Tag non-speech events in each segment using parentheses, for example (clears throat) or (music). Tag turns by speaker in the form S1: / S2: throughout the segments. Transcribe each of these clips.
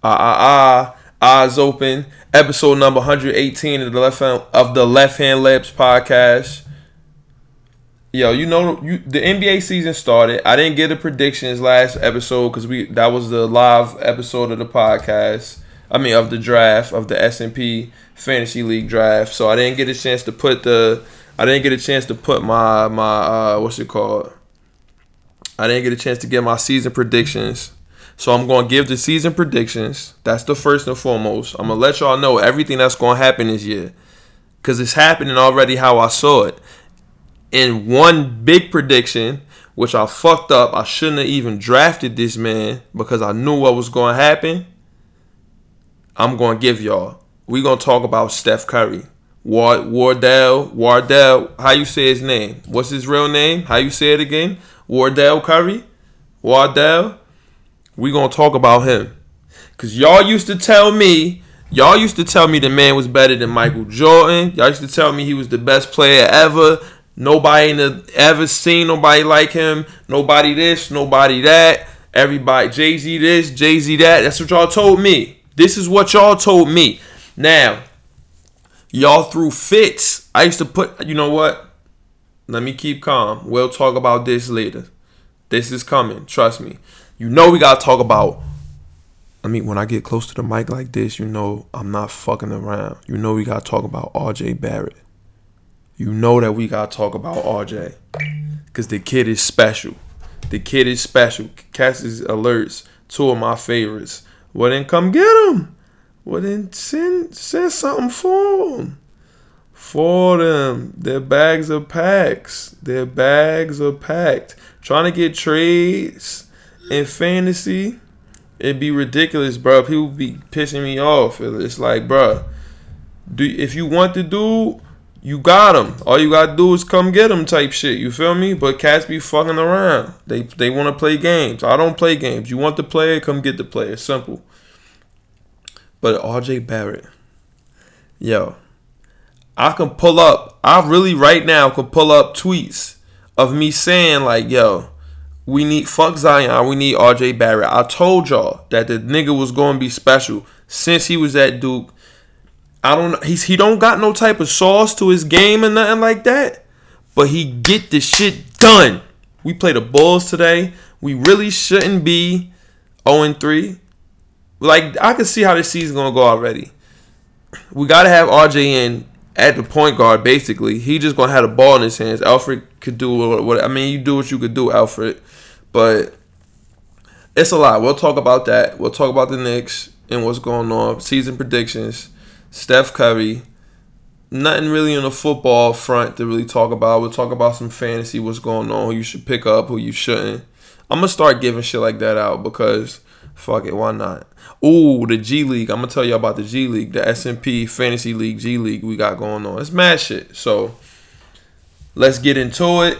S1: Ah ah ah, eyes open. Episode number 118 of the left hand, of the Left Hand Layups podcast. Yo, you know, you the NBA season started. I didn't get the predictions last episode because we that was the live episode of the podcast. I mean, of the draft of the S and P Fantasy League draft. So I didn't get a chance to put the. I didn't get a chance to put my my uh, what's it called? I didn't get a chance to get my season predictions. So I'm going to give the season predictions. That's the first and foremost. I'm going to let y'all know everything that's going to happen this year. Because it's happening already how I saw it. In one big prediction, which I fucked up, I shouldn't have even drafted this man because I knew what was going to happen. I'm going to give y'all. We're going to talk about Steph Curry. Ward, Wardell, Wardell, how you say his name? What's his real name? How you say it again? Wardell Curry? Wardell? We gonna talk about him. Cause y'all used to tell me, y'all used to tell me the man was better than Michael Jordan. Y'all used to tell me he was the best player ever. Nobody the, ever seen nobody like him. Nobody this, nobody that. Everybody Jay Z this, Jay Z that. That's what y'all told me. This is what y'all told me. Now, y'all threw fits. I used to put. You know what? Let me keep calm. We'll talk about this later. This is coming. Trust me. You know we gotta talk about. I mean, when I get close to the mic like this, you know I'm not fucking around. You know we gotta talk about RJ Barrett. You know that we gotta talk about RJ, cause the kid is special. The kid is special. Cass's alerts, two of my favorites. Well then, come get him. Well then, send send something for them. For them, their bags are packed. Their bags are packed. Trying to get trades in fantasy, it'd be ridiculous, bro. People be pissing me off. It's like, bro, do if you want the dude, you got him. All you gotta do is come get him, type shit. You feel me? But cats be fucking around. They they want to play games. I don't play games. You want the player, come get the player. Simple. But RJ Barrett, yo, I can pull up. I really right now can pull up tweets of me saying like, yo we need fuck Zion. We need RJ Barrett. I told y'all that the nigga was to be special since he was at Duke. I don't. He's he don't got no type of sauce to his game and nothing like that. But he get the shit done. We play the Bulls today. We really shouldn't be 0 3. Like I can see how this season's gonna go already. We gotta have RJ in at the point guard. Basically, he just gonna have the ball in his hands. Elfrid could do what I mean. You do what you could do, Elfrid. But it's a lot. We'll talk about that. We'll talk about the Knicks and what's going on. Season predictions. Steph Curry. Nothing really on the football front to really talk about. We'll talk about some fantasy, what's going on, who you should pick up, who you shouldn't. I'm gonna start giving shit like that out because fuck it, why not? Ooh, the G League. I'm gonna tell you about the G League, the S&P Fantasy League G League we got going on. It's mad shit. So let's get into it.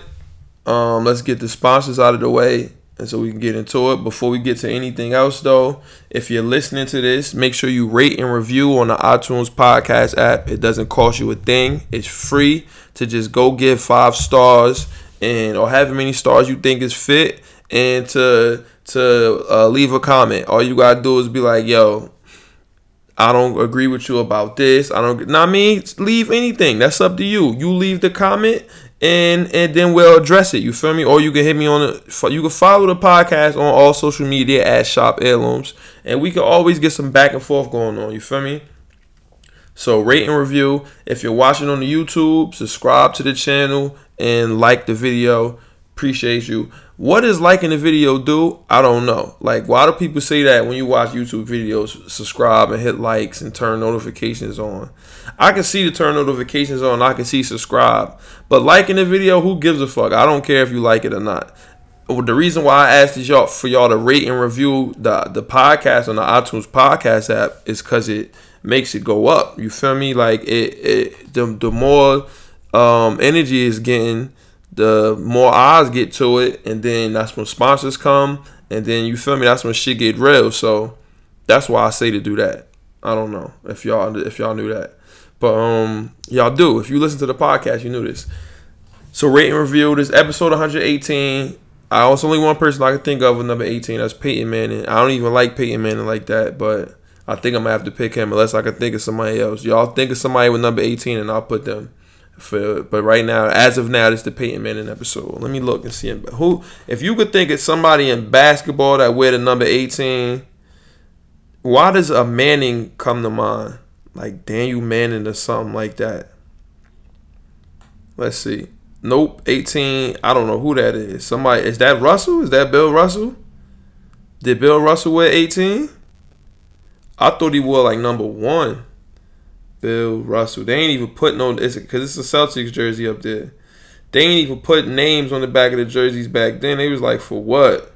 S1: Um, let's get the sponsors out of the way and so we can get into it. Before we get to anything else, though, if you're listening to this, make sure you rate and review on the iTunes podcast app. It doesn't cost you a thing. It's free to just go give five stars and or however many stars you think is fit, and to to uh, leave a comment. All you gotta do is be like, "Yo, I don't agree with you about this. I don't. Not me. Leave anything. That's up to you. You leave the comment, and and then we'll address it. You feel me? Or you can hit me on the you can follow the podcast on all social media at Shop Heirlooms, and we can always get some back and forth going on. You feel me? So rate and review. If you're watching on the YouTube, subscribe to the channel and like the video. Appreciate you. What does liking the video do? I don't know. Like, why do people say that when you watch YouTube videos? Subscribe and hit likes and turn notifications on. I can see the turn notifications on. I can see subscribe, but liking the video, who gives a fuck? I don't care if you like it or not. The reason why I asked is y'all for y'all to rate and review the the podcast on the iTunes podcast app is because it makes it go up. You feel me? Like it, it the the more um, energy is getting the more eyes get to it, and then that's when sponsors come, and then you feel me. That's when shit get real. So that's why I say to do that. I don't know if y'all if y'all knew that, but um y'all do. If you listen to the podcast, you knew this. So rate and review this episode 118. I was only one person I can think of with number 18. That's Peyton Manning. I don't even like Peyton Manning like that, but I think I'm gonna have to pick him unless I can think of somebody else. Y'all think of somebody with number 18, and I'll put them. For, but right now, as of now, it's the Peyton Manning episode. Let me look and see who. If you could think of somebody in basketball that wear the number 18, why does a Manning come to mind? Like Daniel Manning or something like that. Let's see. Nope, 18. I don't know who that is. Somebody is that Russell? Is that Bill Russell? Did Bill Russell wear 18? I thought he wore like number one. Bill Russell. They ain't even putting no it's because it's a Celtics jersey up there. They ain't even put names on the back of the jerseys back then. They was like, for what?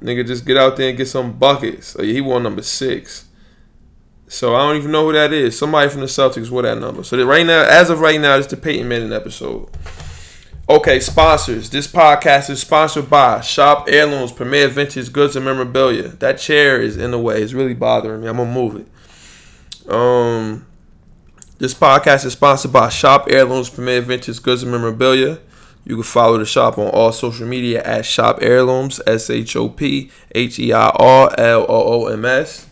S1: Nigga, just get out there and get some buckets. So he wore number six. So I don't even know who that is. Somebody from the Celtics wore that number. So that right now, as of right now, it's the Peyton Manning episode. Okay, sponsors. This podcast is sponsored by Shop Heirlooms, Premier Vintage Goods and Memorabilia. That chair is in the way. It's really bothering me. I'm gonna move it. Um, this podcast is sponsored by Shop Heirlooms, Premier Vintage Goods and Memorabilia. You can follow the shop on all social media at Shop Heirlooms, S H O P H E I R L O O M S.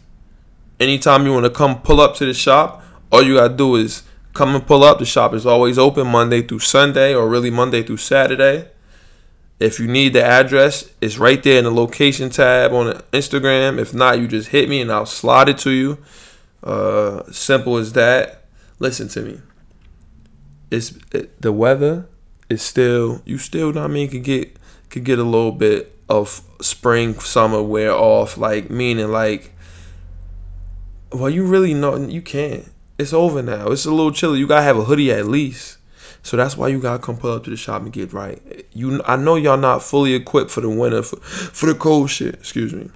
S1: Anytime you want to come pull up to the shop, all you gotta do is Come and pull up. The shop is always open Monday through Sunday or really Monday through Saturday. If you need the address, it's right there in the location tab on Instagram. If not, you just hit me and I'll slide it to you. Uh, simple as that. Listen to me. It's it, the weather is still you still know I mean could get could get a little bit of spring summer wear off like meaning like well you really know you can't it's over now. It's a little chilly. You gotta have a hoodie at least. So that's why you gotta come pull up to the shop and get right. You, I know y'all not fully equipped for the winter, for, for the cold shit. Excuse me.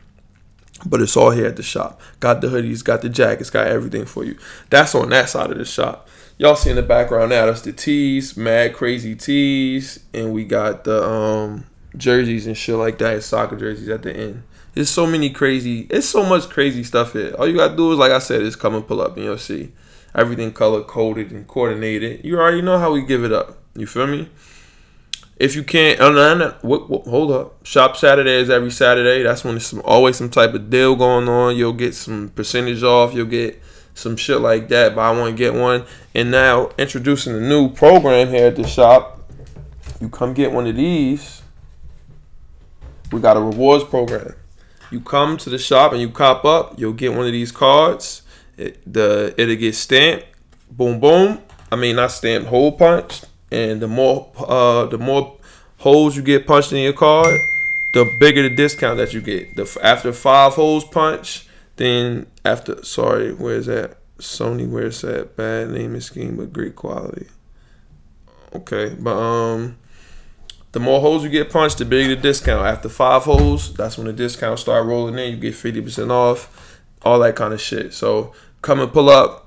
S1: But it's all here at the shop. Got the hoodies, got the jackets, got everything for you. That's on that side of the shop. Y'all see in the background now, that's the tees, mad crazy tees, and we got the um jerseys and shit like that, soccer jerseys at the end. There's so many crazy, it's so much crazy stuff here. All you gotta do is, like I said, is come and pull up and you'll see everything color coded and coordinated. You already know how we give it up. You feel me? If you can't, oh, what, what, hold up. Shop Saturdays every Saturday. That's when there's some, always some type of deal going on. You'll get some percentage off. You'll get some shit like that. Buy one get one. And now introducing a new program here at the shop. You come get one of these. We got a rewards program. You come to the shop and you cop up. You'll get one of these cards it, the it'll get stamped, boom boom. I mean not stamped, hole punched, and the more uh the more holes you get punched in your card, the bigger the discount that you get. The after five holes punch, then after sorry, where's that? Sony, where's that? Bad name and scheme, but great quality. Okay, but um, the more holes you get punched, the bigger the discount. After five holes, that's when the discount start rolling in. You get fifty percent off, all that kind of shit. So come and pull up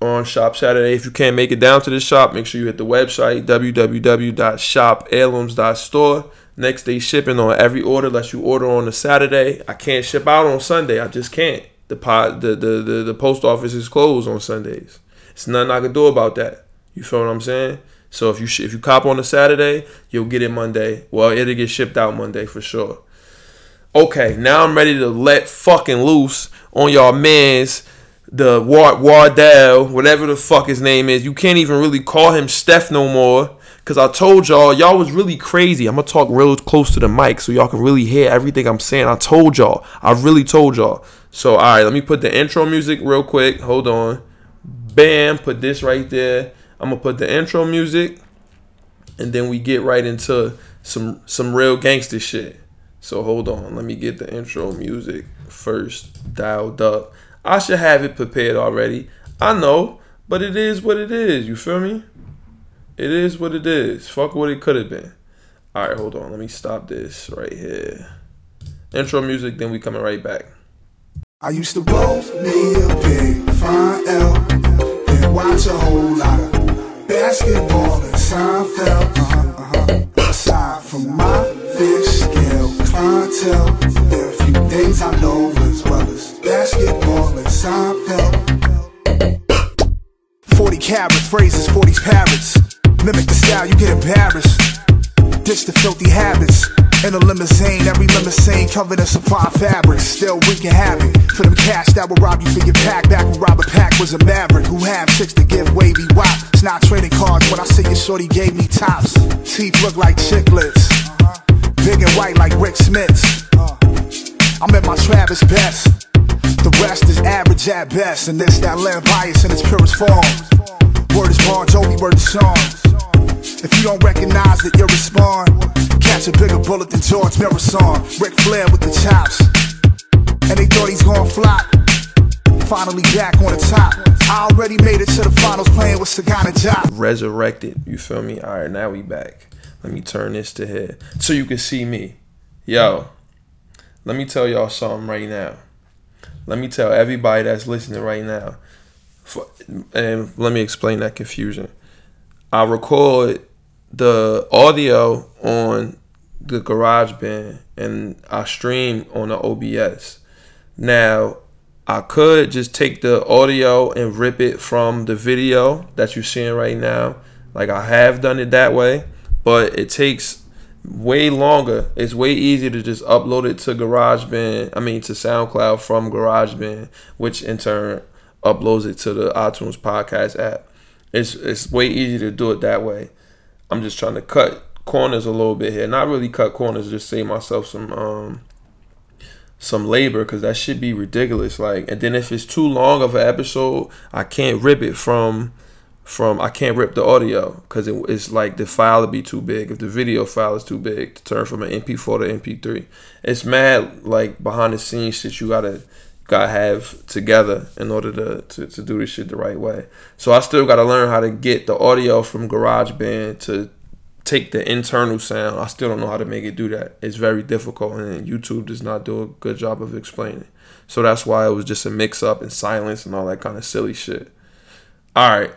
S1: on Shop Saturday. If you can't make it down to the shop, make sure you hit the website www.shopheirlooms.store. Next day shipping on every order unless you order on a Saturday. I can't ship out on Sunday. I just can't. The pot the, the, the, the post office is closed on Sundays. It's nothing I can do about that. You feel what I'm saying? So if you sh- if you cop on a Saturday, you'll get it Monday. Well, it'll get shipped out Monday for sure. Okay, now I'm ready to let fucking loose on y'all man's the Ward Wardell, whatever the fuck his name is. You can't even really call him Steph no more. Cause I told y'all, y'all was really crazy. I'm gonna talk real close to the mic so y'all can really hear everything I'm saying. I told y'all. I really told y'all. So alright, let me put the intro music real quick. Hold on. Bam, put this right there. I'm gonna put the intro music. And then we get right into some some real gangster shit. So hold on, let me get the intro music first dialed up. I should have it prepared already. I know, but it is what it is. You feel me? It is what it is. Fuck what it could have been. All right, hold on. Let me stop this right here. Intro music, then we coming right back. I used to blow me a big fine L and watch a whole lot of basketball and Seinfeld. Uh-huh, uh-huh. Aside from my fish scale clientele. There are a few things I know basketball and Seinfeld. 40 carats, phrases, 40 parrots. Mimic the style, you get embarrassed.
S2: ditch the filthy habits. In a limousine, every limousine covered in supply fabrics. Still wreaking havoc for them cash that will rob you for your pack. Back when Robert Pack was a maverick who had chicks to give wavy wop. It's not trading cards when I see your shorty gave me tops. Teeth look like chiclets, big and white like Rik Smits. I'm at my Travis best. The rest is average at best, and this that land bias in its purest form. Word is Bon Jovi, word is Sean. If you don't recognize that you're respond, catch a bigger bullet than George Muresan. Ric Flair with the chops, and they thought he's gonna flop. Finally back on the top. I already made it to the finals playing with Sagana Job.
S1: Resurrected, you feel me? All right, now we back. Let me turn this to here so you can see me. Yo, let me tell y'all something right now. Let me tell everybody that's listening right now. For, and let me explain that confusion. I record the audio on the GarageBand and I stream on the OBS. Now, I could just take the audio and rip it from the video that you're seeing right now. Like I have done it that way, but it takes way longer. It's way easier to just upload it to GarageBand. I mean to SoundCloud from GarageBand, which in turn uploads it to the iTunes podcast app. It's it's way easier to do it that way. I'm just trying to cut corners a little bit here. Not really cut corners, just save myself some um some labor because that should be ridiculous. Like, and then if it's too long of an episode, I can't rip it from from I can't rip the audio because it, it's like the file would be too big if the video file is too big to turn from an MP4 to MP3. It's mad like behind the scenes shit you gotta gotta have together in order to, to, to do this shit the right way. So I still gotta learn how to get the audio from GarageBand to take the internal sound. I still don't know how to make it do that. It's very difficult and YouTube does not do a good job of explaining. So that's why it was just a mix up and silence and all that kind of silly shit. All right.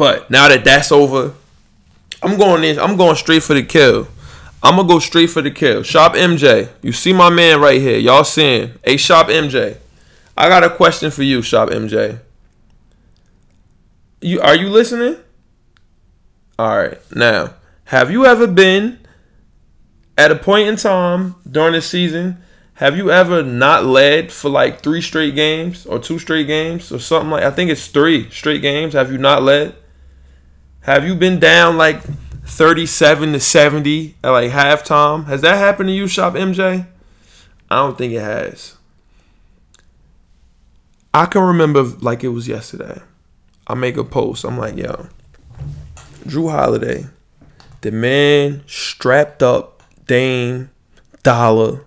S1: But now that that's over, I'm going in. I'm going straight for the kill. I'm gonna go straight for the kill. Shop MJ. You see my man right here. Y'all seeing? Hey, Shop MJ. I got a question for you, Shop MJ. You are you listening? All right. Now, have you ever been at a point in time during the season? Have you ever not led for like three straight games or two straight games or something like? I think it's three straight games. Have you not led? Have you been down like 37 to 70 at like halftime? Has that happened to you, Shop MJ? I don't think it has. I can remember like it was yesterday. I make a post. I'm like, yo, Jrue Holiday, the man strapped up Dame, Dollar,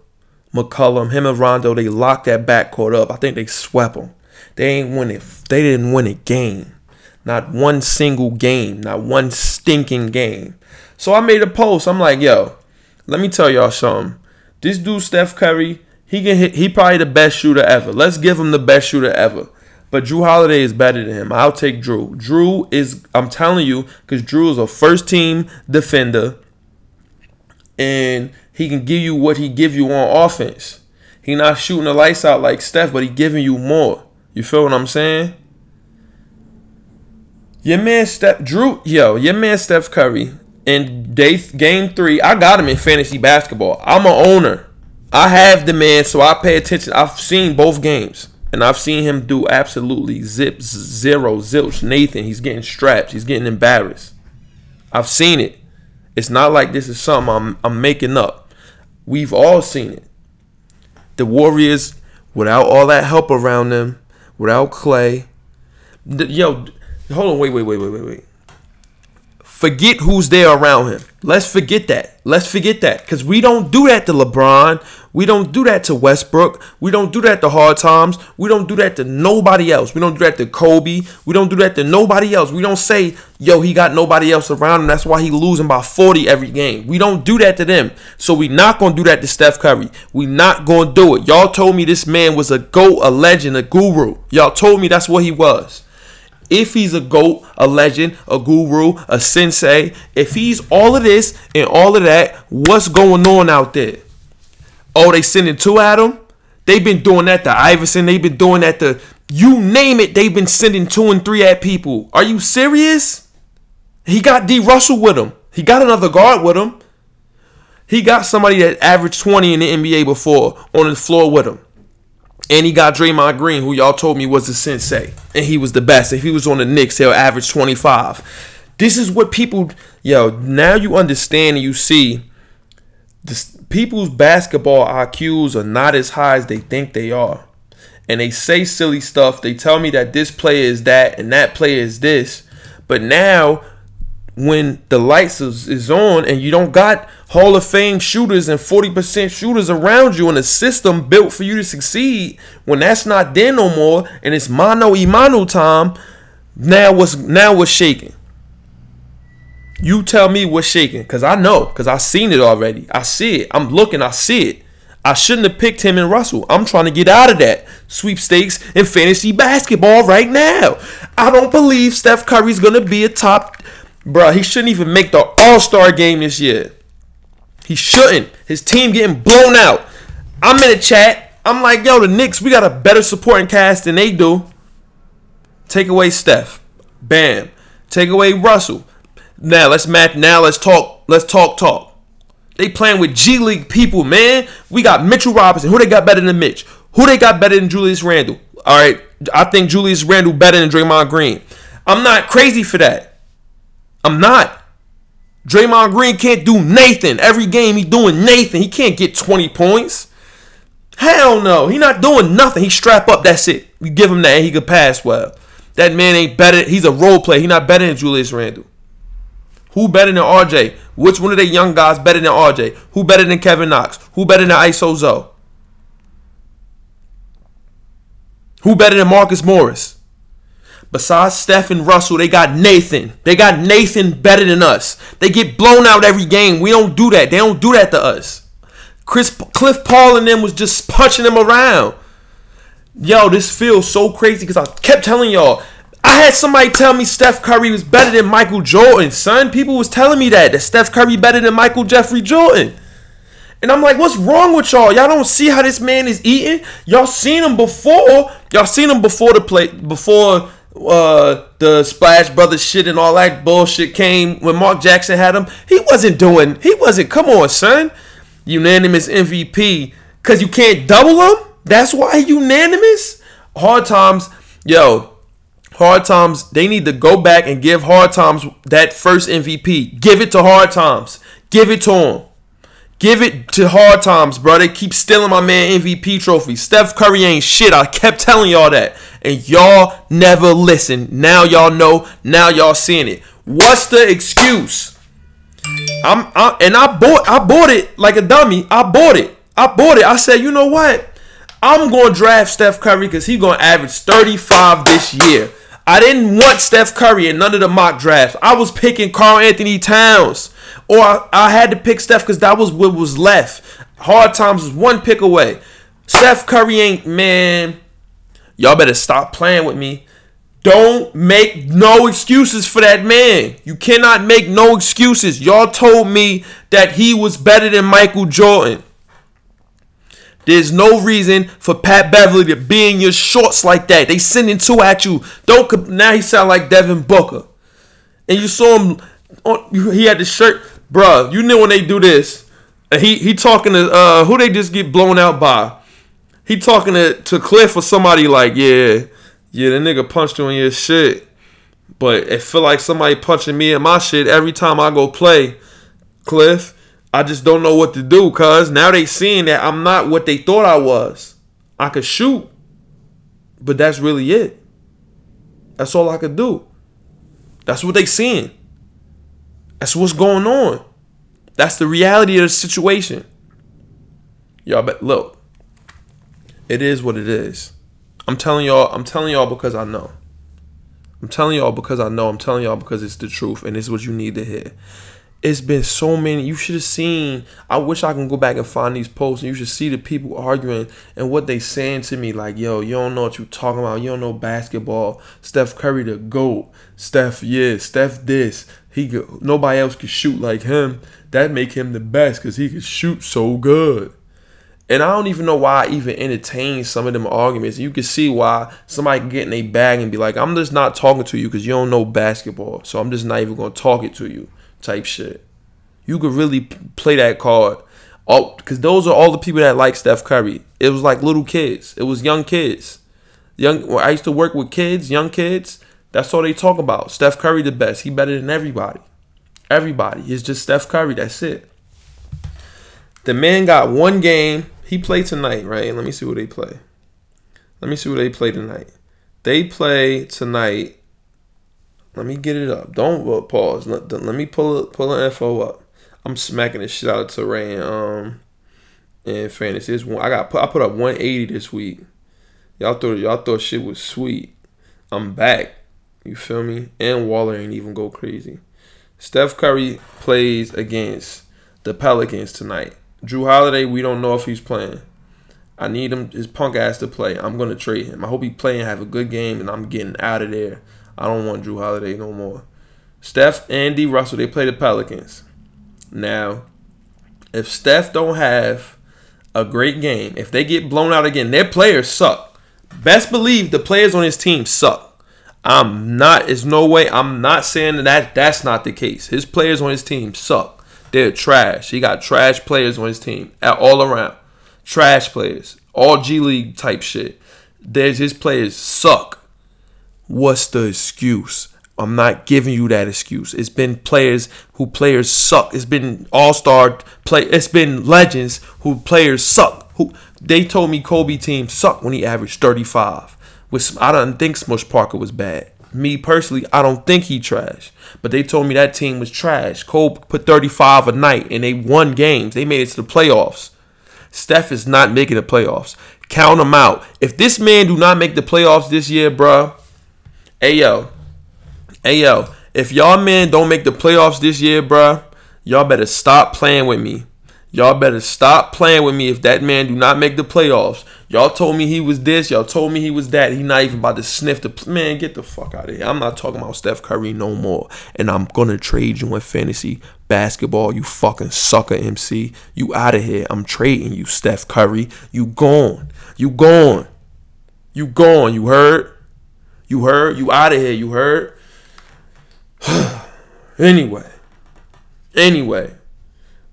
S1: McCollum, him and Rondo, they locked that backcourt up. I think they swept them. They ain't win it. They didn't win a game. Not one single game, not one stinking game. So I made a post. I'm like, yo, let me tell y'all something. This dude, Steph Curry, he can hit, he probably the best shooter ever. Let's give him the best shooter ever. But Jrue Holiday is better than him. I'll take Jrue. Jrue is, I'm telling you, because Jrue is a first team defender. And he can give you what he give you on offense. He not shooting the lights out like Steph, but he giving you more. You feel what I'm saying? Your man Steph Drew, yo, your man Steph Curry in day game three. I got him in fantasy basketball. I'm an owner. I have the man, so I pay attention. I've seen both games, and I've seen him do absolutely zip zero zilch. Nathan, he's getting strapped. He's getting embarrassed. I've seen it. It's not like this is something I'm I'm making up. We've all seen it. The Warriors, without all that help around them, without Clay, the, yo, Hold on, wait, wait, wait, wait, wait, wait. Forget who's there around him. Let's forget that. Let's forget that. Because we don't do that to LeBron. We don't do that to Westbrook. We don't do that to Hard Times. We don't do that to nobody else. We don't do that to Kobe. We don't do that to nobody else. We don't say, yo, he got nobody else around him. That's why he losing by 40 every game. We don't do that to them. So we not going to do that to Steph Curry. We not going to do it. Y'all told me this man was a GOAT, a legend, a guru. Y'all told me that's what he was if he's a GOAT, a legend, a guru, a sensei, if he's all of this and all of that, what's going on out there? Oh, they sending two at him? They've been doing that to Iverson. They've been doing that to you name it. They've been sending two and three at people. Are you serious? He got D Russell with him. He got another guard with him. He got somebody that averaged 20 in the NBA before on the floor with him. And he got Draymond Green, who y'all told me was the sensei. And he was the best. If he was on the Knicks, he'll average 25. This is what people, yo, now you understand and you see this, people's basketball IQs are not as high as they think they are. And they say silly stuff. They tell me that this player is that and that player is this. But now, when the lights is, is on and you don't got Hall of Fame shooters and 40% shooters around you in a system built for you to succeed, when that's not there no more and it's mano y mano time, now what's now what's shaking? You tell me what's shaking, cause I know, cause I seen it already. I see it. I'm looking. I see it. I shouldn't have picked him and Russell. I'm trying to get out of that sweepstakes in fantasy basketball right now. I don't believe Steph Curry's gonna be a top. Bruh, he shouldn't even make the All Star game this year. He shouldn't. His team getting blown out. I'm in the chat. I'm like, yo, the Knicks, we got a better supporting cast than they do. Take away Steph. Bam. Take away Russell. Now let's match. Now let's talk. Let's talk. Talk. They playing with G League people, man. We got Mitchell Robinson. Who they got better than Mitch? Who they got better than Julius Randle? All right, I think Julius Randle better than Draymond Green. I'm not crazy for that. I'm not. Draymond Green can't do Nathan. Every game he doing Nathan. He can't get 20 points. Hell no. He not doing nothing. He strap up. That's it. You give him that and he could pass well. That man ain't better. He's a role player. He not better than Julius Randle. Who better than RJ? Which one of the young guys better than RJ? Who better than Kevin Knox? Who better than ISO Zoe? Who better than Marcus Morris? Besides Steph and Russell, they got Nathan. They got Nathan better than us. They get blown out every game. We don't do that. They don't do that to us. Chris Cliff Paul and them was just punching them around. Yo, this feels so crazy because I kept telling y'all. I had somebody tell me Steph Curry was better than Michael Jordan, son. People was telling me that that Steph Curry better than Michael Jeffrey Jordan. And I'm like, what's wrong with y'all? Y'all don't see how this man is eating? Y'all seen him before. Y'all seen him before the play before uh the Splash Brothers shit and all that bullshit came when Mark Jackson had him. He wasn't doing he wasn't come on, son. Unanimous MVP. Cause you can't double him? That's why unanimous? Hard times, yo, hard times, they need to go back and give hard times that first MVP. Give it to hard times. Give it to him. Give it to hard times, bro. They keep stealing my man MVP trophy. Steph Curry ain't shit. I kept telling y'all that. And y'all never listen. Now y'all know. Now y'all seeing it. What's the excuse? I'm I, and I bought I bought it like a dummy. I bought it. I bought it. I said, you know what? I'm gonna draft Steph Curry because he's gonna average 35 this year. I didn't want Steph Curry in none of the mock drafts. I was picking Karl-Anthony Towns. Or I, I had to pick Steph because that was what was left. Hard times was one pick away. Steph Curry ain't man. Y'all better stop playing with me. Don't make no excuses for that man. You cannot make no excuses. Y'all told me that he was better than Michael Jordan. There's no reason for Pat Beverley to be in your shorts like that. They sending two at you. Don't now he sound like Devin Booker. And you saw him on he had the shirt, bruh. You know when they do this. He he talking to uh who they just get blown out by. He talking to, to Cliff or somebody like, yeah, yeah, the nigga punched you in your shit. But it feel like somebody punching me in my shit every time I go play. Cliff, I just don't know what to do, cuz now they seeing that I'm not what they thought I was. I could shoot. But that's really it. That's all I could do. That's what they seeing. That's what's going on. That's the reality of the situation. Y'all but look. It is what it is. I'm telling y'all, I'm telling y'all because I know. I'm telling y'all because I know. I'm telling y'all because it's the truth and it's what you need to hear. It's been so many. You should have seen. I wish I can go back and find these posts and you should see the people arguing and what they saying to me. Like, yo, you don't know what you talking about. You don't know basketball. Steph Curry the GOAT. Steph, yeah, Steph this. He nobody else could shoot like him. That make him the best because he could shoot so good. And I don't even know why I even entertain some of them arguments. You can see why somebody can get in a bag and be like, I'm just not talking to you because you don't know basketball. So I'm just not even going to talk it to you type shit. You could really play that card All because those are all the people that like Steph Curry. It was like little kids. It was young kids. Young. I used to work with kids, young kids. That's all they talk about. Steph Curry the best. He better than everybody. Everybody. It's just Steph Curry. That's it. The man got one game. He played tonight, right? Let me see what they play. Let me see what they play tonight. They play tonight. Let me get it up. Don't uh, pause. Let, let me pull pull the info up. I'm smacking the shit out of Terrain. Um, in fantasy, it's one, I got I put up 180 this week. Y'all thought y'all thought shit was sweet. I'm back. You feel me? And Waller ain't even go crazy. Steph Curry plays against the Pelicans tonight. Jrue Holiday, we don't know if he's playing. I need him his punk ass to play. I'm gonna trade him. I hope he play and have a good game, and I'm getting out of there. I don't want Jrue Holiday no more. Steph and D Russell, they play the Pelicans. Now, if Steph don't have a great game, if they get blown out again, their players suck. Best believe the players on his team suck. I'm not. There's no way. I'm not saying that that's not the case. His players on his team suck. They're trash. He got trash players on his team At all around. Trash players. All G League type shit. There's his players suck. What's the excuse? I'm not giving you that excuse. It's been players who players suck. It's been all star play. It's been legends who players suck. Who they told me Kobe team suck when he averaged 35. With I don't think Smush Parker was bad. Me personally, I don't think he trash. But they told me that team was trash. Cole put 35 a night and they won games. They made it to the playoffs. Steph is not making the playoffs. Count him out. If this man do not make the playoffs this year, bruh, hey yo, hey yo, if y'all men don't make the playoffs this year, bruh, y'all better stop playing with me. Y'all better stop playing with me if that man do not make the playoffs. Y'all told me he was this. Y'all told me he was that. He not even about to sniff the man. Get the fuck out of here. I'm not talking about Steph Curry no more. And I'm gonna trade you in fantasy basketball. You fucking sucker, MC. You out of here. I'm trading you, Steph Curry. You gone. You gone. You gone. You heard? You heard? You out of here. You heard? (sighs) anyway. Anyway.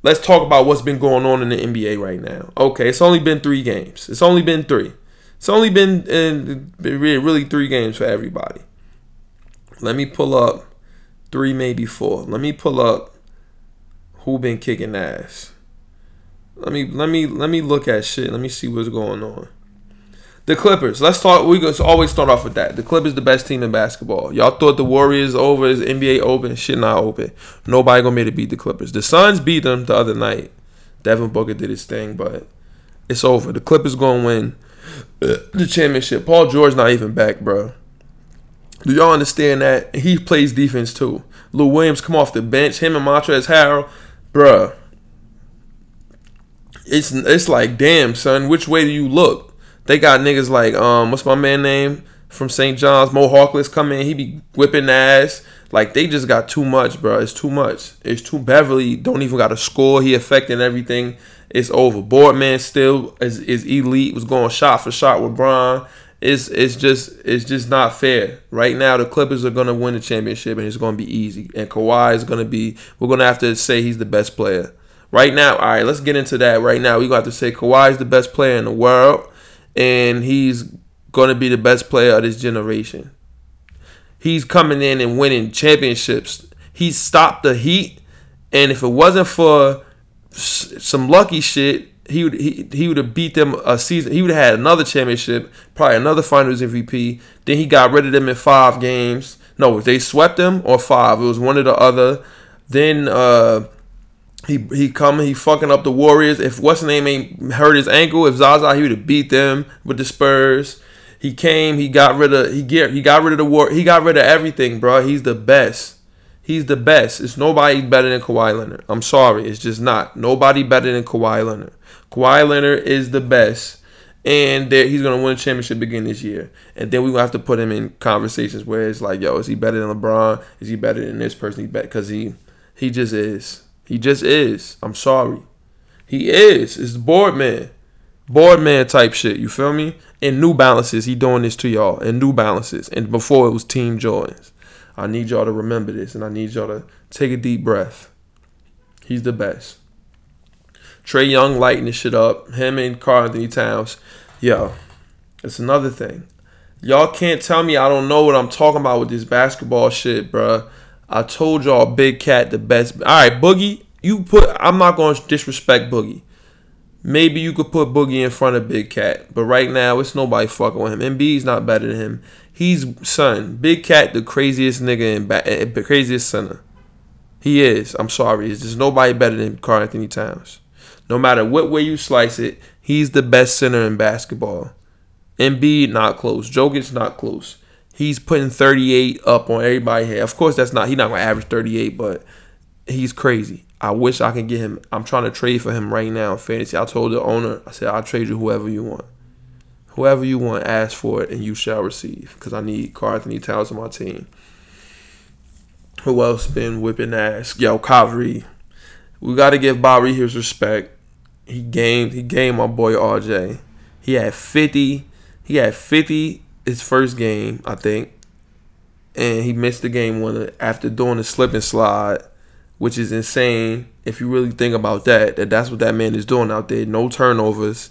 S1: Let's talk about what's been going on in the NBA right now. Okay, it's only been three games. It's only been three. It's only been in really three games for everybody. Let me pull up three, maybe four. Let me pull up who been kicking ass. Let me let me let me look at shit. Let me see what's going on. The Clippers. Let's talk. We always start off with that. The Clippers, the best team in basketball. Y'all thought the Warriors over is NBA open. Shit not open. Nobody gonna be able to beat the Clippers. The Suns beat them the other night. Devin Booker did his thing, but it's over. The Clippers gonna win (clears throat) the championship. Paul George not even back, bro. Do y'all understand that? He plays defense too. Lou Williams come off the bench. Him and Montrezl Harrell, bruh. It's it's like damn son. Which way do you look? They got niggas like um, what's my man name from St. John's? Mo Harkless come in, he be whipping ass. Like they just got too much, bro. It's too much. It's too Beverley Don't even got a score. He affecting everything. It's over. Boardman still is, is elite. Was going shot for shot with Bron. It's it's just it's just not fair. Right now, the Clippers are gonna win the championship, and it's gonna be easy. And Kawhi is gonna be. We're gonna have to say he's the best player. Right now, all right. Let's get into that. Right now, We gonna have to say Kawhi is the best player in the world and he's going to be the best player of this generation. He's coming in and winning championships. He stopped the Heat, and if it wasn't for some lucky shit, he would he, he would have beat them a season. He would have had another championship, probably another Finals MVP. Then he got rid of them in five games. No, they swept them or five. It was one or the other. Then uh, he he come he fucking up the Warriors. If what's name ain't hurt his ankle, if Zaza he would have beat them with the Spurs. He came, he got rid of he get he got rid of the war he got rid of everything, bro. He's the best. He's the best. It's nobody better than Kawhi Leonard. I'm sorry, it's just not. Nobody better than Kawhi Leonard. Kawhi Leonard is the best. And he's gonna win a championship again this year. And then we gonna have to put him in conversations where it's like, yo, is he better than LeBron? Is he better than this person? He bet because he he just is. He just is. I'm sorry. He is. It's board man. Board man type shit. You feel me? In New Balances, he doing this to y'all. In New Balances. And before it was Team Jordans. I need y'all to remember this and I need y'all to take a deep breath. He's the best. Trae Young lighting this shit up. Him and Karl Anthony Towns. Yo, it's another thing. Y'all can't tell me I don't know what I'm talking about with this basketball shit, bruh. I told y'all Big Cat the best. All right, Boogie, you put. I'm not going to disrespect Boogie. Maybe you could put Boogie in front of Big Cat, but right now it's nobody fucking with him. Embiid's not better than him. He's son. Big Cat, the craziest nigga ba- eh, the craziest center. He is. I'm sorry. There's nobody better than Karl Anthony Towns. No matter what way you slice it, he's the best center in basketball. Embiid not close. Jokic not close. He's putting 38 up on everybody here. Of course, that's not. He's not gonna average 38, but he's crazy. I wish I can get him. I'm trying to trade for him right now in fantasy. I told the owner, I said, I'll trade you whoever you want. Whoever you want, ask for it and you shall receive. Because I need Karl Anthony Towns on my team. Who else been whipping ass? Yo, Kyrie. We got to give Bobby his respect. He gamed. He gamed my boy RJ. He had 50. He had 50 his first game, I think. And he missed the game winner after doing the slip and slide which is insane if you really think about that. That that's what that man is doing out there. No turnovers.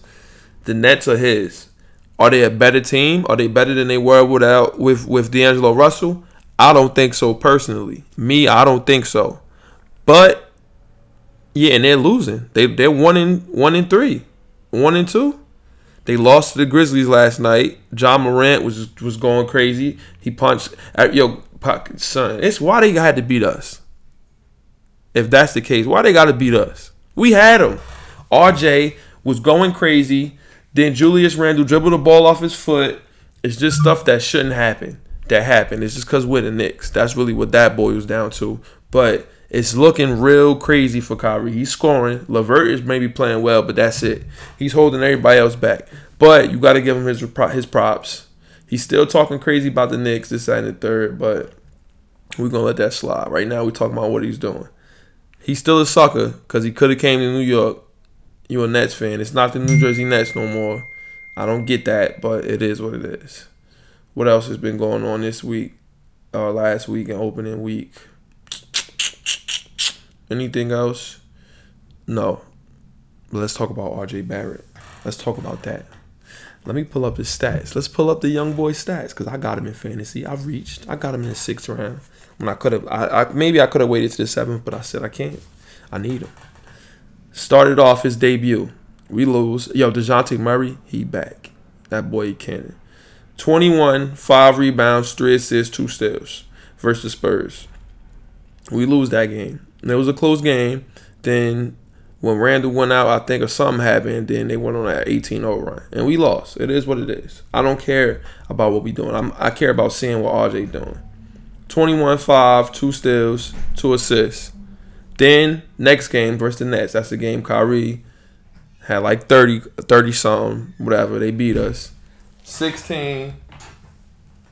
S1: The Nets are his. Are they a better team? Are they better than they were without with with D'Angelo Russell? I don't think so personally. Me, I don't think so. But yeah, and they're losing. They they're one in one in three, one in two. They lost to the Grizzlies last night. Ja Morant was was going crazy. He punched. Uh, yo, son, it's why they had to beat us if that's the case. Why they got to beat us? We had them. RJ was going crazy. Then Julius Randle dribbled the ball off his foot. It's just stuff that shouldn't happen. That happened. It's just because we're the Knicks. That's really what that boils down to. But it's looking real crazy for Kyrie. He's scoring. LeVert is maybe playing well, but that's it. He's holding everybody else back. But you got to give him his his props. He's still talking crazy about the Knicks, this, side, and the third, but we're to let that slide. Right now, we're talking about what he's doing. He's still a sucker because he could have came to New York. You're a Nets fan. It's not the New Jersey Nets no more. I don't get that, but it is what it is. What else has been going on this week? Uh, last week and opening week. Anything else? No. Let's talk about RJ Barrett. Let's talk about that. Let me pull up his stats. Let's pull up the young boy stats because I got him in fantasy. I've reached. I got him in the sixth round. When I could have, I, I, maybe I could have waited to the seventh, but I said I can't. I need him. Started off his debut. We lose. Yo, Dejounte Murray, he back. That boy cannon. 21, 5 rebounds, 3 assists, 2 steals versus Spurs. We lose that game. And it was a close game. Then when Randle went out, I think or something happened. Then they went on that 18-0 run, and we lost. It is what it is. I don't care about what we doing. I'm, I care about seeing what RJ doing. 21-5, two steals, two assists. Then next game versus the Nets. That's the game Kyrie had like 30, 30 something, whatever. They beat us. 16,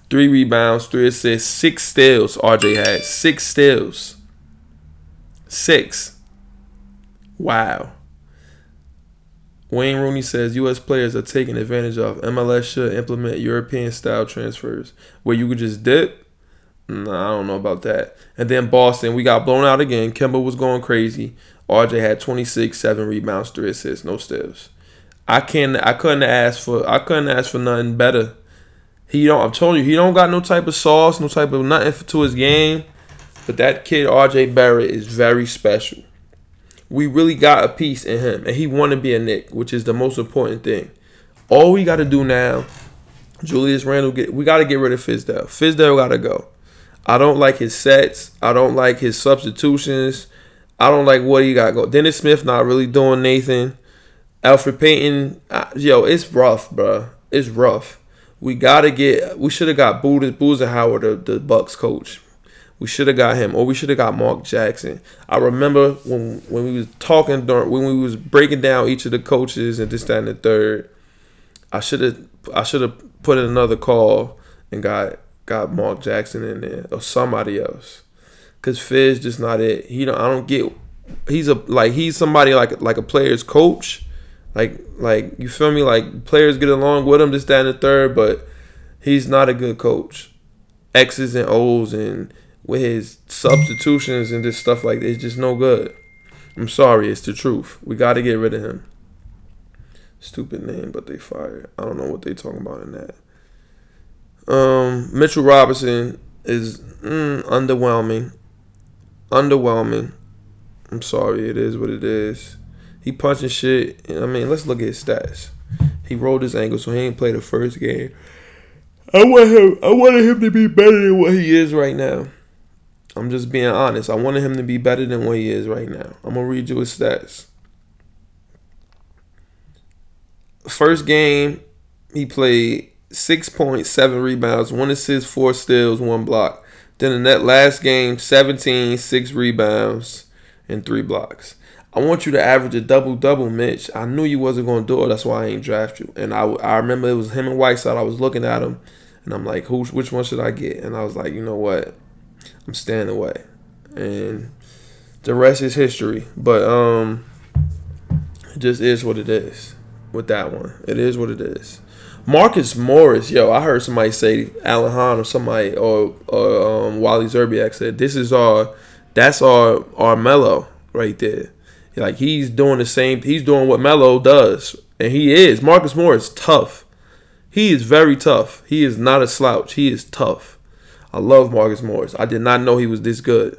S1: three rebounds, three assists, six steals. RJ had six steals. Six. Wow. Wayne Rooney says U.S. players are taking advantage of. MLS should implement European style transfers where you could just dip. No, I don't know about that. And then Boston, we got blown out again. Kemba was going crazy. RJ had 26, seven rebounds, three assists, no steals. I can I couldn't ask for I couldn't ask for nothing better. He don't I'm telling you he don't got no type of sauce, no type of nothing to his game. But that kid RJ Barrett is very special we really got a piece in him, and he want to be a Knick, which is the most important thing. All we got to do now, Julius Randle, get we got to get rid of Fizdale. Fizdale got to go. I don't like his sets. I don't like his substitutions. I don't like what he got go. Dennis Smith not really doing Nathan. Elfrid Payton, uh, yo, it's rough, bro. It's rough. We gotta get. We should have got Budenholzer, the, the Bucks coach. We should have got him, or we should have got Mark Jackson. I remember when when we was talking during when we was breaking down each of the coaches and this, that, and the third. I should have I should have put in another call and got got Mark Jackson in there or somebody else, cause Fizz just not it. He don't I don't get. He's a like he's somebody like like a player's coach, like like you feel me? Like players get along with him, this, that, and the third, but he's not a good coach. X's and O's and with his substitutions and this stuff like that. It's just no good. I'm sorry, it's the truth. We got to get rid of him. Stupid name, but they fired. I don't know what they talking about in that. Um, Mitchell Robinson is mm, underwhelming. Underwhelming. I'm sorry, it is what it is. He punching shit. I mean, let's look at his stats. He rolled his ankle, so he ain't played the first game. I want him. I wanted him to be better than what he is right now. I'm just being honest. I wanted him to be better than what he is right now. I'm gonna read you his stats. First game, he played 6.7 rebounds, one assist, four steals, one block. Then in that last game, 17, six rebounds, and three blocks. I want you to average a double double, Mitch. I knew you wasn't gonna do it. That's why I ain't draft you. And I, I remember it was him and Whiteside. I was looking at him, and I'm like, who? Which one should I get? And I was like, you know what? I'm staying away. And the rest is history. But um, it just is what it is with that one. It is what it is. Marcus Morris, yo, I heard somebody say Alan Hahn or somebody or, or um, Wally Szczerbiak said this is our that's our our Melo right there. Like he's doing the same. He's doing what Melo does, and he is. Marcus Morris tough. He is very tough. He is not a slouch. He is tough. I love Marcus Morris. I did not know he was this good.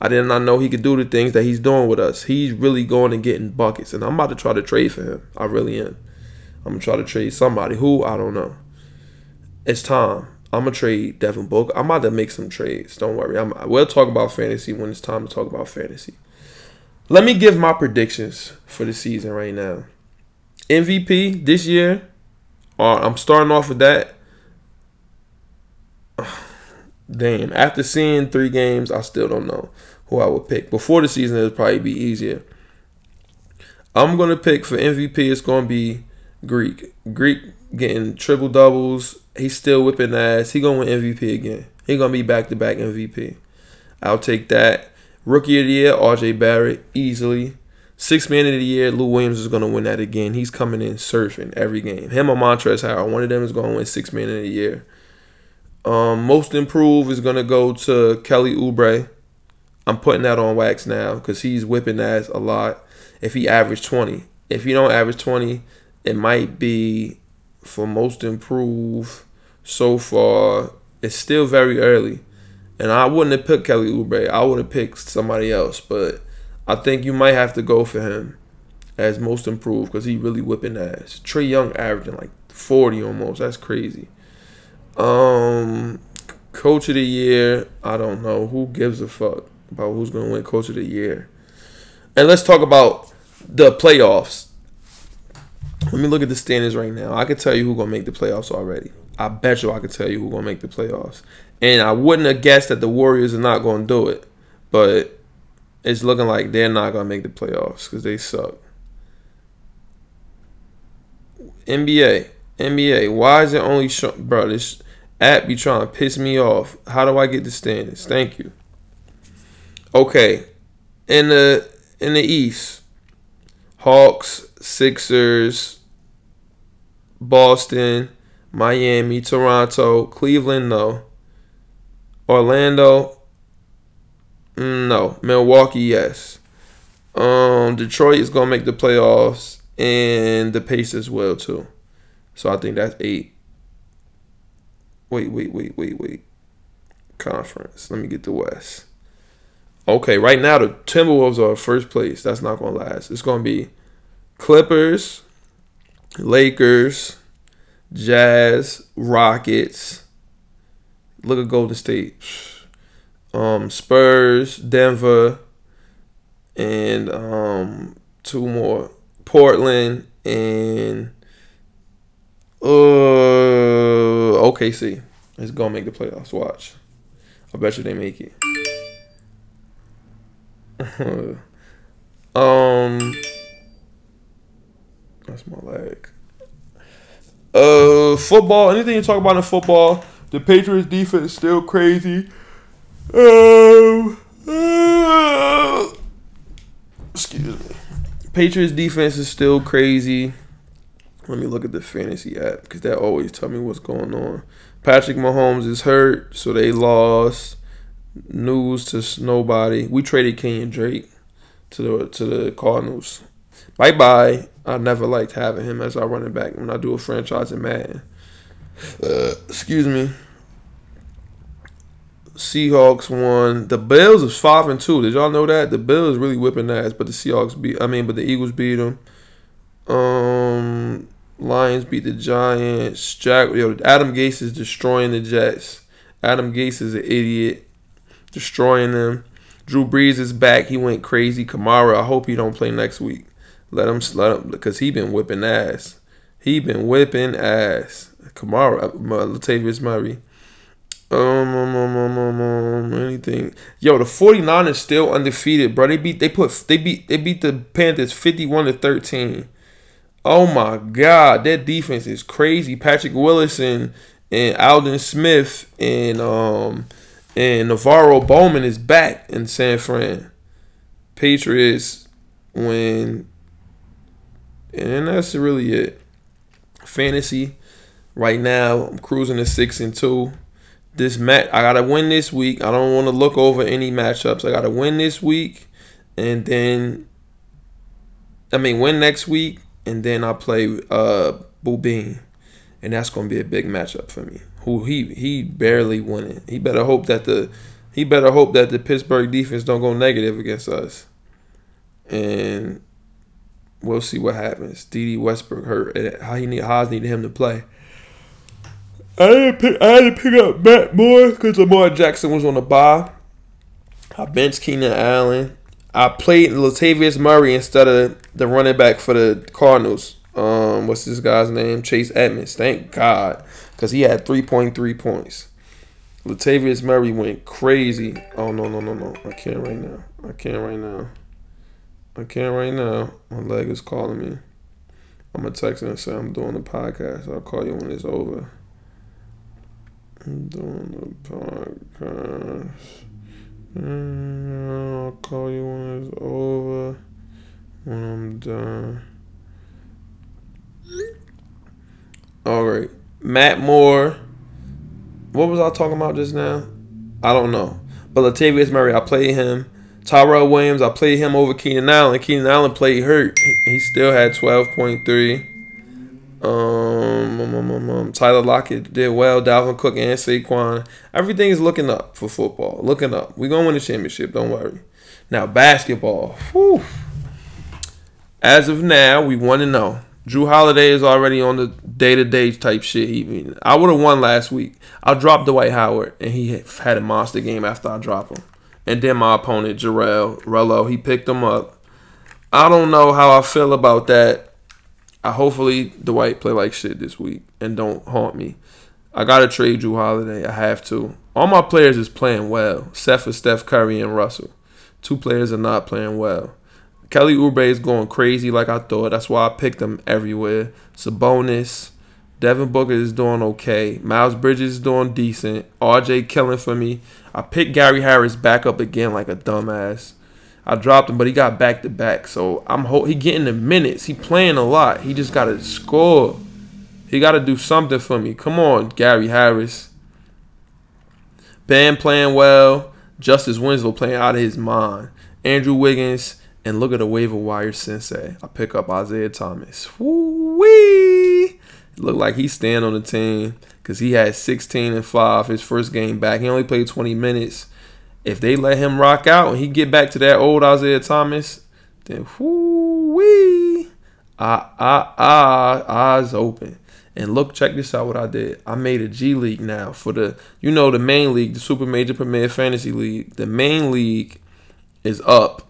S1: I did not know he could do the things that he's doing with us. He's really going and getting buckets, and I'm about to try to trade for him. I really am. I'm gonna try to trade somebody who I don't know. It's time. I'm gonna trade Devin Booker. I'm about to make some trades. Don't worry. I'm, we'll talk about fantasy when it's time to talk about fantasy. Let me give my predictions for the season right now. MVP this year. Uh, I'm starting off with that. Damn. After seeing three games, I still don't know who I would pick. Before the season, it would probably be easier. I'm gonna pick for MVP. It's gonna be Greek. Greek getting triple doubles, He's still whipping ass. He gonna win MVP again. He gonna be back to back MVP. I'll take that. Rookie of the year, RJ Barrett, easily. Six man of the year, Lou Williams is gonna win that again. He's coming in surfing every game. Him or Montrezl Harrell, one of them is gonna win six man of the year. Um, most improved is gonna go to Kelly Oubre. I'm putting that on wax now because he's whipping ass a lot. If he averaged 20, if he don't average 20, it might be for most improved so far. It's still very early, and I wouldn't have picked Kelly Oubre. I would have picked somebody else, but I think you might have to go for him as most improved because he really whipping ass. Trae Young averaging like 40 almost. That's crazy. Um, coach of the year. I don't know who gives a fuck about who's gonna win coach of the year. And let's talk about the playoffs. Let me look at the standings right now. I can tell you who's gonna make the playoffs already. I bet you I can tell you who's gonna make the playoffs. And I wouldn't have guessed that the Warriors are not gonna do it, but it's looking like they're not gonna make the playoffs because they suck. NBA, NBA. Why is it only show, bro? This app be trying to piss me off. How do I get the standings? Thank you. Okay, in the in the East, Hawks, Sixers, Boston, Miami, Toronto, Cleveland, no. Orlando, mm, no. Milwaukee, yes. Um, Detroit is gonna make the playoffs, and the Pacers will too. So I think that's eight. Wait, wait, wait, wait, wait. Conference. Let me get the West. Okay, right now the Timberwolves are first place. That's not gonna last. It's gonna be Clippers, Lakers, Jazz, Rockets. Look at Golden State. Um, Spurs, Denver, and um, two more. Portland and uh OKC. It's gonna make the playoffs. Watch. I bet you they make it. (laughs) um, that's my leg. Uh, football. Anything you talk about in football? The Patriots defense is still crazy. Um, uh, excuse me. Patriots defense is still crazy. Let me look at the fantasy app because that always tell me what's going on. Patrick Mahomes is hurt, so they lost. News to nobody. We traded Kenyan Drake to the to the Cardinals. Bye bye. I never liked having him as our running back when I do a franchise in Madden. Uh, excuse me. Seahawks won. The Bills is five and two. Did y'all know that? The Bills really whipping ass, but the Seahawks beat. I mean, but the Eagles beat them. Um, Lions beat the Giants. Jack, yo, Adam Gase is destroying the Jets. Adam Gase is an idiot, destroying them. Drew Brees is back. He went crazy. Kamara, I hope he don't play next week. Let him, let him, because he been whipping ass. He been whipping ass. Kamara, uh, Latavius Murray. Um, um, um, um, um, um, anything. Yo, the 49ers still undefeated, bro. They beat they put they beat they beat the Panthers 51 to 13. Oh my god, that defense is crazy. Patrick Willis and, Aldon Smith and um and NaVorro Bowman is back in San Fran. Patriots win. And that's really it. Fantasy. Right now, I'm cruising to six and two. This match, I gotta win this week. I don't want to look over any matchups. I gotta win this week, and then, I mean, win next week, and then I play uh and that's gonna be a big matchup for me. Who he he barely winning. He better hope that the he better hope that the Pittsburgh defense don't go negative against us, and we'll see what happens. D.D. Westbrook hurt. How he need Haas needed him to play. I had to pick, I pick up Matt Moore because Lamar Jackson was on the bye. I benched Keenan Allen. I played Latavius Murray instead of the running back for the Cardinals. Um, what's this guy's name? Chase Edmonds. Thank God, because he had 3.3 points. Latavius Murray went crazy. Oh no no no no! I can't right now. I can't right now. I can't right now. My leg is calling me. I'm gonna text him and say I'm doing the podcast. I'll call you when it's over. I'm doing the podcast. Mm, I'll call you when it's over. When I'm done. All right, Matt Moore. What was I talking about just now? I don't know. But Latavius Murray, I played him. Tyrell Williams, I played him over Keenan Allen. Keenan Allen played hurt. He still had 12.3. Um, um, um, um, um, Tyler Lockett did well. Dalvin Cook and Saquon. Everything is looking up for football. Looking up. We're going to win the championship. Don't worry. Now, basketball. Whew. As of now, we want to know. Jrue Holiday is already on the day to day type shit. He, I would have won last week. I dropped Dwight Howard, and he had a monster game after I dropped him. And then my opponent, Jarrell Rello, he picked him up. I don't know how I feel about that. I hopefully Dwight play like shit this week and don't haunt me. I gotta trade Jrue Holiday. I have to. All my players is playing well, except for Steph Curry and Russell. Two players are not playing well. Kelly Oubre is going crazy like I thought. That's why I picked him everywhere. Sabonis, Devin Booker is doing okay. Miles Bridges is doing decent. RJ killing for me. I picked Gary Harris back up again like a dumbass. I dropped him, but he got back to back. So I'm ho- he getting the minutes. He playing a lot. He just got to score. He got to do something for me. Come on, Gary Harris. Bam playing well. Justice Winslow playing out of his mind. Andrew Wiggins and look at the waiver wire sensei. I pick up Isaiah Thomas. Woo-wee. Look like he's staying on the team because he had 16 and 5 his first game back. He only played 20 minutes if they let him rock out and he get back to that old Isaiah Thomas, then whoo wee, ah ah ah, eyes open. And look, check this out. What I did, I made a G League now for the, you know, the main league, the Super Major Premier Fantasy League. The main league is up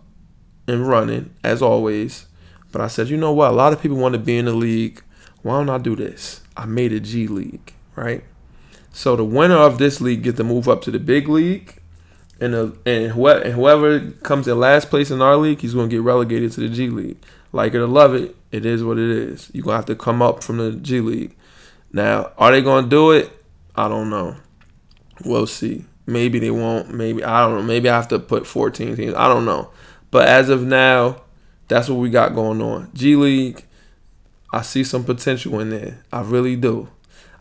S1: and running as always. But I said, you know what? A lot of people want to be in the league. Why don't I do this? I made a G League, right? So the winner of this league get to move up to the big league and uh, and whoever, whoever comes in last place in our league, he's gonna get relegated to the G League. Like it or love it, it is what it is. You're gonna have to come up from the G League. Now, are they gonna do it? I don't know. We'll see. Maybe they won't. Maybe I don't know. Maybe I have to put 14 teams. I don't know. But as of now, that's what we got going on. G League. I see some potential in there. I really do.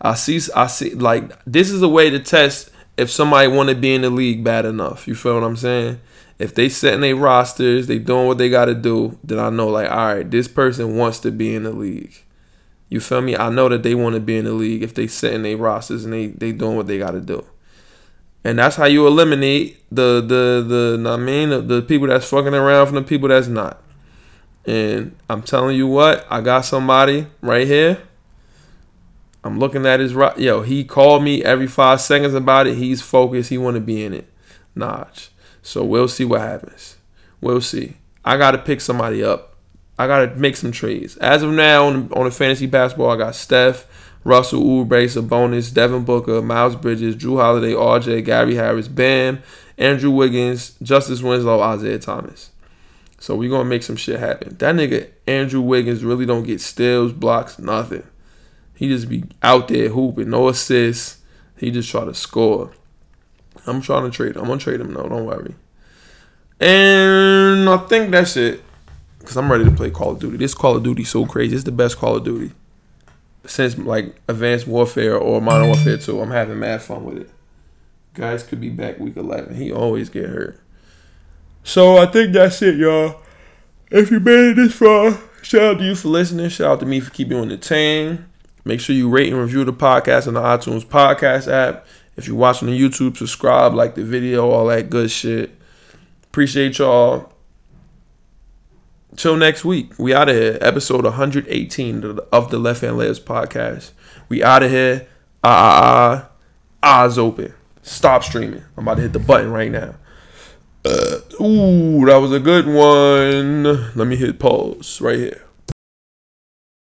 S1: I see. I see. Like this is a way to test if somebody want to be in the league bad enough. You feel what I'm saying? If they setting their rosters, they doing what they got to do, then I know like, all right, this person wants to be in the league. You feel me? I know that they want to be in the league if they setting their rosters and they they doing what they got to do. And that's how you eliminate the the the I mean the, the people that's fucking around from the people that's not. And I'm telling you what, I got somebody right here. I'm looking at his right. Yo, he called me every five seconds about it. He's focused. He want to be in it. Notch. So we'll see what happens. We'll see. I got to pick somebody up. I got to make some trades. As of now, on, on the fantasy basketball, I got Steph, Russell, Oubre, Sabonis, Devin Booker, Miles Bridges, Jrue Holiday, RJ, Gary Harris, Bam, Andrew Wiggins, Justice Winslow, Isaiah Thomas. So we gonna make some shit happen. That nigga Andrew Wiggins really don't get steals, blocks, nothing. He just be out there hooping, no assists. He just try to score. I'm trying to trade him. I'm gonna trade him though. Don't worry. And I think that's it. Cause I'm ready to play Call of Duty. This Call of Duty so crazy. It's the best Call of Duty since like Advanced Warfare or Modern Warfare 2. I'm having mad fun with it. Guys could be back week 11. He always get hurt. So I think that's it, y'all. If you made it this far, shout out to you for listening. Shout out to me for keeping you entertained. Make sure you rate and review the podcast on the iTunes podcast app. If you're watching on YouTube, subscribe, like the video, all that good shit. Appreciate y'all. Till next week, we out of here. Episode 118 of the Left Hand Layups podcast. We out of here. Ah, ah, ah. Eyes open. Stop streaming. I'm about to hit the button right now. Uh, ooh, that was a good one. Let me hit pause right here.